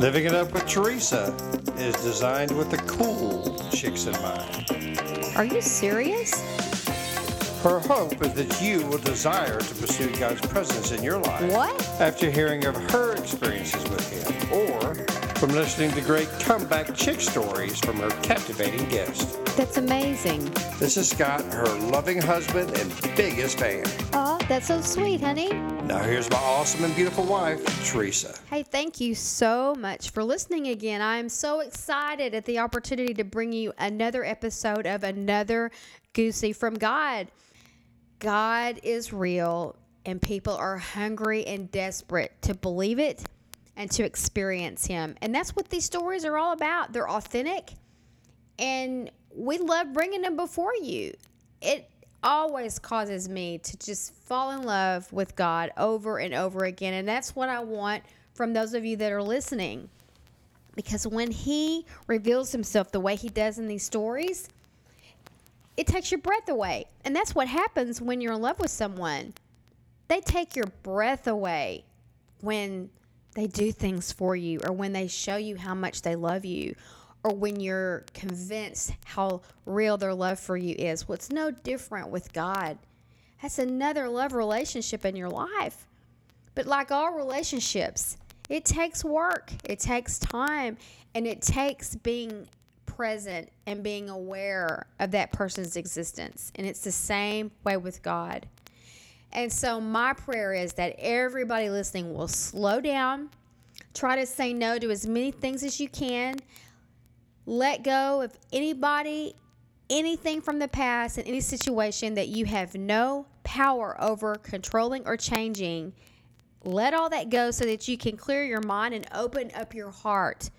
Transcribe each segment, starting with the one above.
Living It Up with Teresa is designed with the cool chicks in mind. Are you serious? Her hope is that you will desire to pursue God's presence in your life. What? After hearing of her experiences with Him, or from listening to great comeback chick stories from her captivating guest. That's amazing. This is Scott, her loving husband and biggest fan. Oh, that's so sweet, honey. Now, here's my awesome and beautiful wife, Teresa. Hey, thank you so much for listening again. I'm so excited at the opportunity to bring you another episode of another Goosey from God. God is real, and people are hungry and desperate to believe it and to experience Him. And that's what these stories are all about. They're authentic, and we love bringing them before you. It always causes me to just fall in love with God over and over again. And that's what I want from those of you that are listening. Because when He reveals Himself the way He does in these stories, it takes your breath away. And that's what happens when you're in love with someone. They take your breath away when they do things for you or when they show you how much they love you or when you're convinced how real their love for you is. What's no different with God? That's another love relationship in your life. But like all relationships, it takes work, it takes time, and it takes being present and being aware of that person's existence. And it's the same way with God. And so, my prayer is that everybody listening will slow down, try to say no to as many things as you can, let go of anybody, anything from the past, and any situation that you have no power over controlling or changing. Let all that go so that you can clear your mind and open up your heart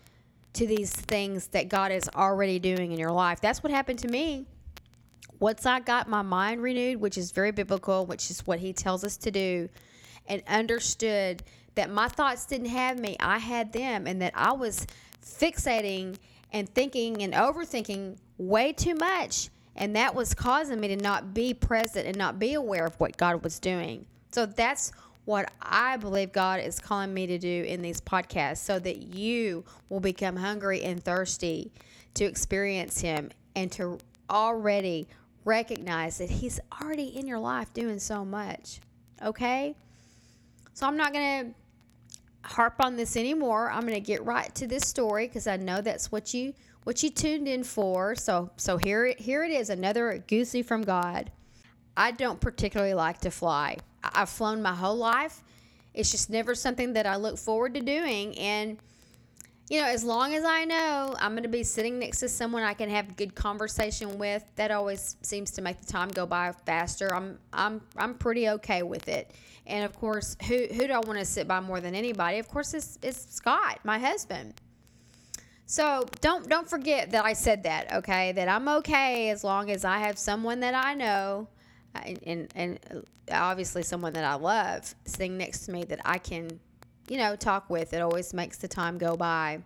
to these things that God is already doing in your life. That's what happened to me. Once I got my mind renewed, which is very biblical, which is what He tells us to do, and understood that my thoughts didn't have me, I had them, and that I was fixating and thinking and overthinking way too much. And that was causing me to not be present and not be aware of what God was doing. So that's what I believe God is calling me to do in these podcasts so that you will become hungry and thirsty to experience Him and to already recognize that He's already in your life doing so much. Okay? So I'm not going to harp on this anymore. I'm going to get right to this story because I know that's what you what you tuned in for. So so here it here it is another goosey from God. I don't particularly like to fly. I've flown my whole life. It's just never something that I look forward to doing. And, you know, as long as I know I'm going to be sitting next to someone I can have good conversation with, that always seems to make the time go by faster. I'm, I'm, I'm pretty okay with it. And of course, who, who do I want to sit by more than anybody? Of course, it's, it's Scott, my husband. So don't don't forget that I said that, okay? That I'm okay as long as I have someone that I know uh, and, and obviously someone that I love sitting next to me that I can, you know, talk with. It always makes the time go by.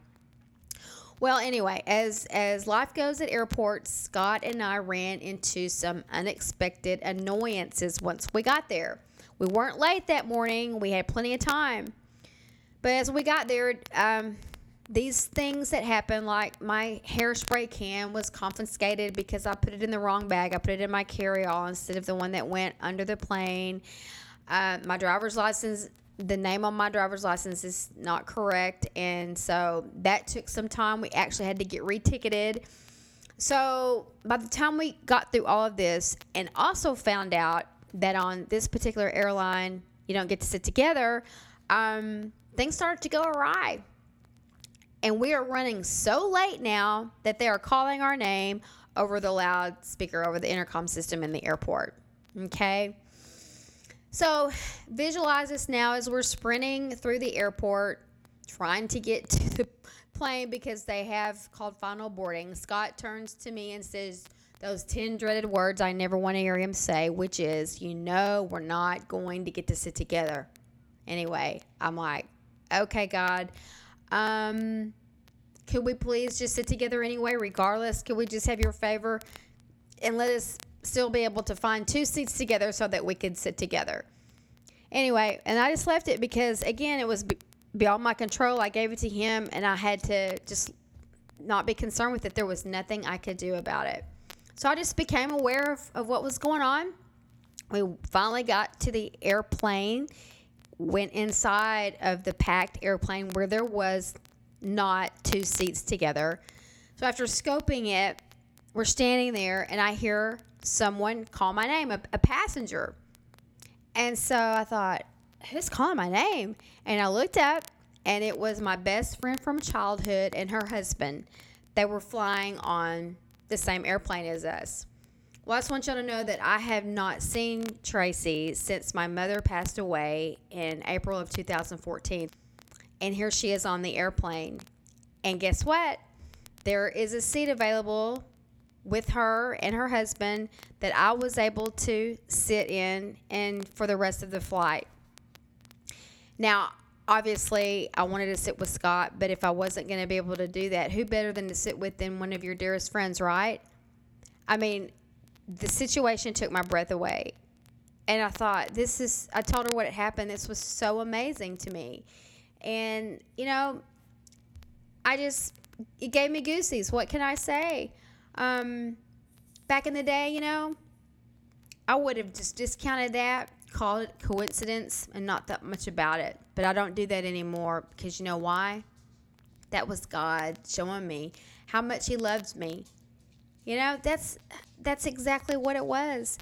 Well, anyway, as as life goes at airports, Scott and I ran into some unexpected annoyances once we got there. We weren't late that morning. We had plenty of time. But as we got there, um, these things that happen, like my hairspray can was confiscated because I put it in the wrong bag. I put it in my carry all instead of the one that went under the plane. Uh, my driver's license, the name on my driver's license is not correct. And so that took some time. We actually had to get reticketed. So by the time we got through all of this and also found out that on this particular airline, you don't get to sit together, um, things started to go awry and we are running so late now that they are calling our name over the loudspeaker over the intercom system in the airport. Okay. So visualize this now as we're sprinting through the airport, trying to get to the plane because they have called final boarding. Scott turns to me and says, those 10 dreaded words I never want to hear him say, which is, you know, we're not going to get to sit together. Anyway, I'm like, okay, God, um, could we please just sit together anyway, regardless? Could we just have your favor and let us still be able to find two seats together so that we could sit together? Anyway, and I just left it because, again, it was beyond my control. I gave it to him and I had to just not be concerned with it. There was nothing I could do about it. So I just became aware of, of what was going on. We finally got to the airplane, went inside of the packed airplane where there was not two seats together. So after scoping it, we're standing there and I hear someone call my name, a, a passenger. And so I thought, who's calling my name? And I looked up and it was my best friend from childhood and her husband. They were flying on the same airplane as us. Well, I just want y'all to know that I have not seen Tracy since my mother passed away in April of 2014. And here she is on the airplane. And guess what? There is a seat available with her and her husband that I was able to sit in and for the rest of the flight. Now, obviously, I wanted to sit with Scott, but if I wasn't going to be able to do that, who better than to sit with than one of your dearest friends, right? I mean, the situation took my breath away. And I thought, this is, I told her what had happened. This was so amazing to me. And, you know, I just, it gave me goosies. What can I say? Um, back in the day, you know, I would have just discounted that, called it coincidence, and not that much about it. But I don't do that anymore because you know why? That was God showing me how much He loves me. You know, that's that's exactly what it was.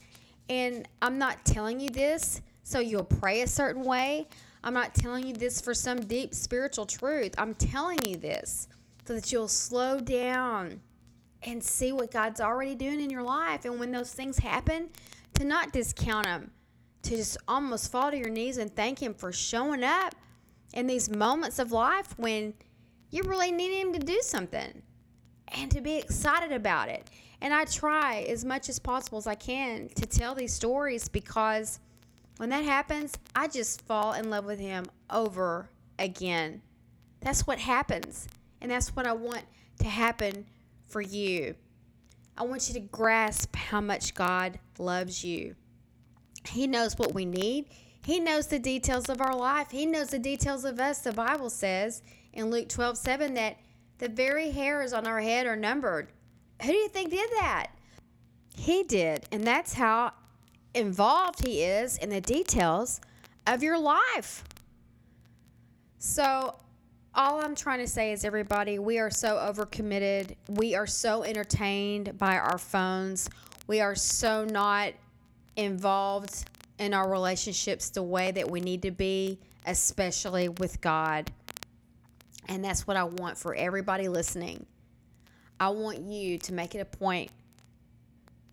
And I'm not telling you this so you'll pray a certain way. I'm not telling you this for some deep spiritual truth. I'm telling you this so that you'll slow down and see what God's already doing in your life. And when those things happen, to not discount them, to just almost fall to your knees and thank Him for showing up in these moments of life when you really need Him to do something and to be excited about it. And I try as much as possible as I can to tell these stories because when that happens, I just fall in love with Him over again. That's what happens. And that's what I want to happen for you. I want you to grasp how much God loves you. He knows what we need. He knows the details of our life. He knows the details of us. The Bible says in Luke 12 7 that the very hairs on our head are numbered. Who do you think did that? He did. And that's how involved he is in the details of your life. So, all I'm trying to say is, everybody, we are so overcommitted. We are so entertained by our phones. We are so not involved in our relationships the way that we need to be, especially with God. And that's what I want for everybody listening. I want you to make it a point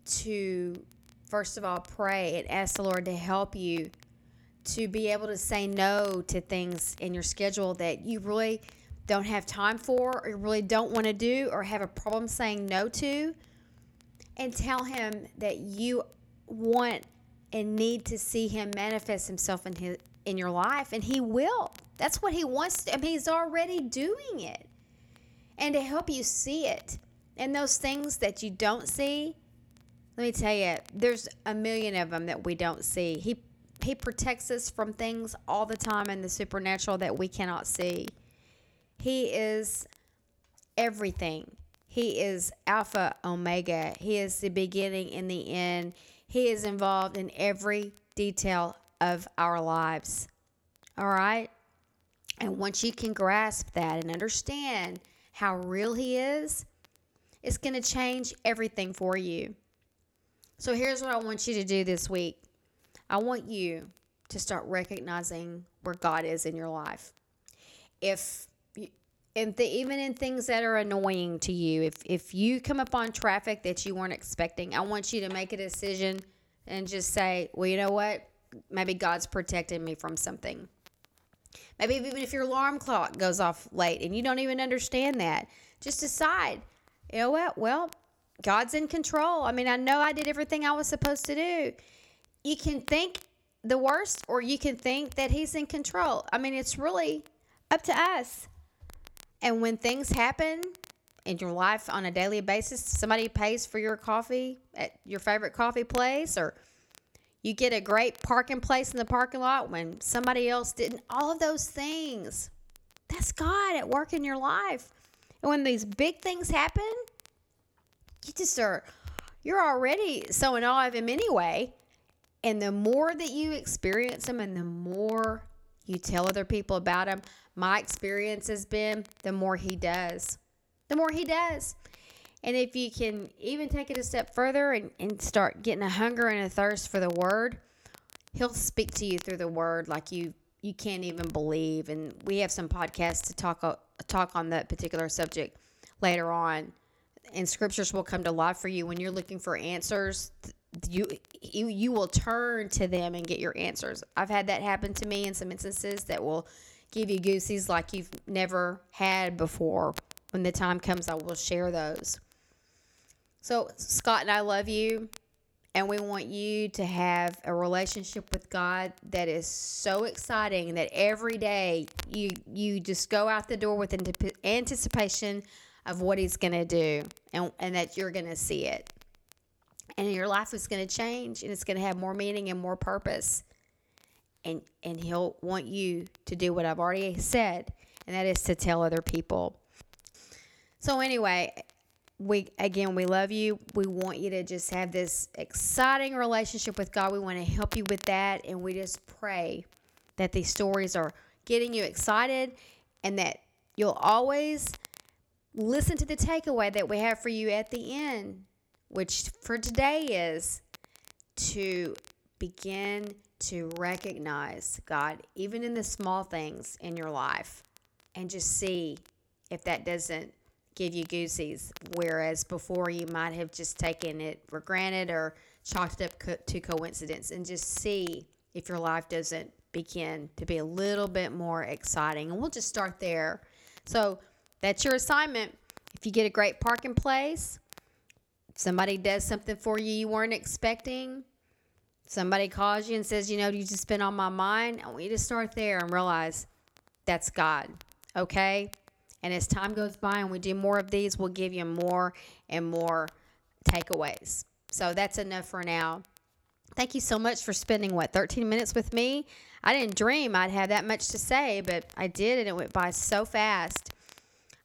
to, first of all, pray and ask the Lord to help you to be able to say no to things in your schedule that you really don't have time for or really don't want to do or have a problem saying no to. And tell Him that you want and need to see Him manifest Himself in, his, in your life, and He will. That's what He wants. To, I mean, He's already doing it. And to help you see it. And those things that you don't see, let me tell you, there's a million of them that we don't see. He he protects us from things all the time in the supernatural that we cannot see. He is everything. He is Alpha Omega. He is the beginning and the end. He is involved in every detail of our lives. All right? And once you can grasp that and understand how real He is, it's going to change everything for you. So here's what I want you to do this week I want you to start recognizing where God is in your life. If and even in things that are annoying to you, if if you come upon traffic that you weren't expecting, I want you to make a decision and just say, well, you know what? Maybe God's protecting me from something. Maybe even if your alarm clock goes off late and you don't even understand that, just decide, you know what? Well, God's in control. I mean, I know I did everything I was supposed to do you can think the worst or you can think that he's in control. I mean, it's really up to us. And when things happen in your life on a daily basis, somebody pays for your coffee at your favorite coffee place, or you get a great parking place in the parking lot when somebody else didn't, all of those things That's God at work in your life. And when these big things happen, you just are, you're already so in awe of Him anyway. And the more that you experience Him and the more you tell other people about Him, my experience has been the more He does. The more He does. And if you can even take it a step further and, and start getting a hunger and a thirst for the Word, He'll speak to you through the Word like you you can't even believe. And we have some podcasts to talk uh, talk on that particular subject later on. And scriptures will come to life for you when you're looking for answers. You, you you will turn to them and get your answers. I've had that happen to me in some instances that will give you goosies like you've never had before. When the time comes, I will share those. So Scott and I love you. And we want you to have a relationship with God that is so exciting that every day you you just go out the door with anticipation of what he's going to do and, and that you're going to see it. And your life is going to change and it's going to have more meaning and more purpose. And and he'll want you to do what I've already said, and that is to tell other people. So anyway, we again we love you we want you to just have this exciting relationship with god we want to help you with that and we just pray that these stories are getting you excited and that you'll always listen to the takeaway that we have for you at the end which for today is to begin to recognize god even in the small things in your life and just see if that doesn't give you goosies, whereas before you might have just taken it for granted or chalked it up co- to coincidence and just see if your life doesn't begin to be a little bit more exciting. And we'll just start there. So that's your assignment. If you get a great parking place, somebody does something for you you weren't expecting, somebody calls you and says, you know, you just been on my mind, I want you to start there and realize that's God. Okay? And as time goes by and we do more of these, we'll give you more and more takeaways. So that's enough for now. Thank you so much for spending what 13 minutes with me. I didn't dream I'd have that much to say, but I did, and it went by so fast.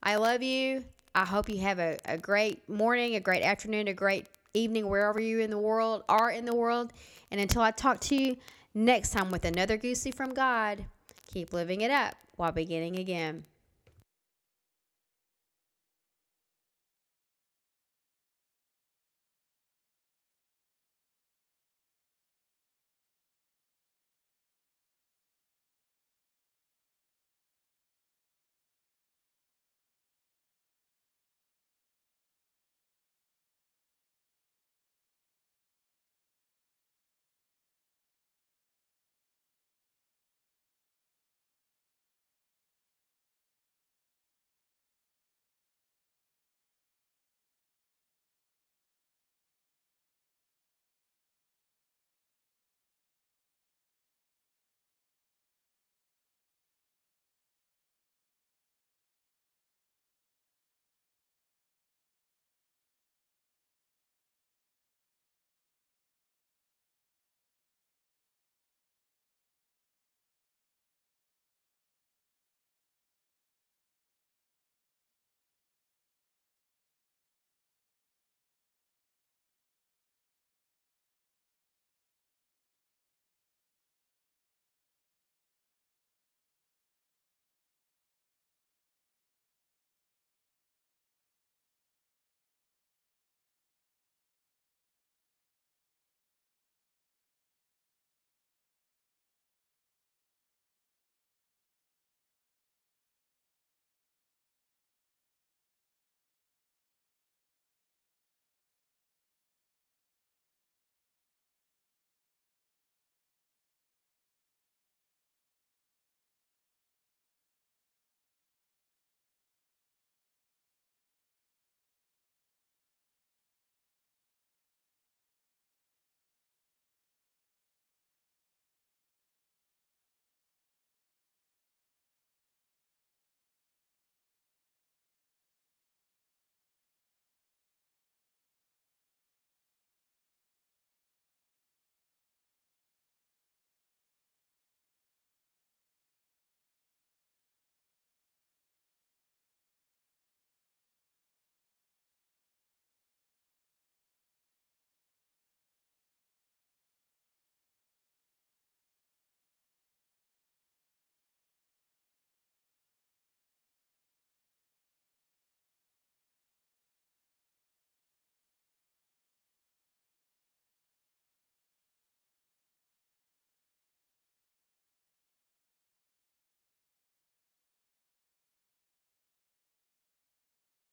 I love you. I hope you have a, a great morning, a great afternoon, a great evening, wherever you in the world are in the world. And until I talk to you next time with another Goosey from God, keep living it up while beginning again.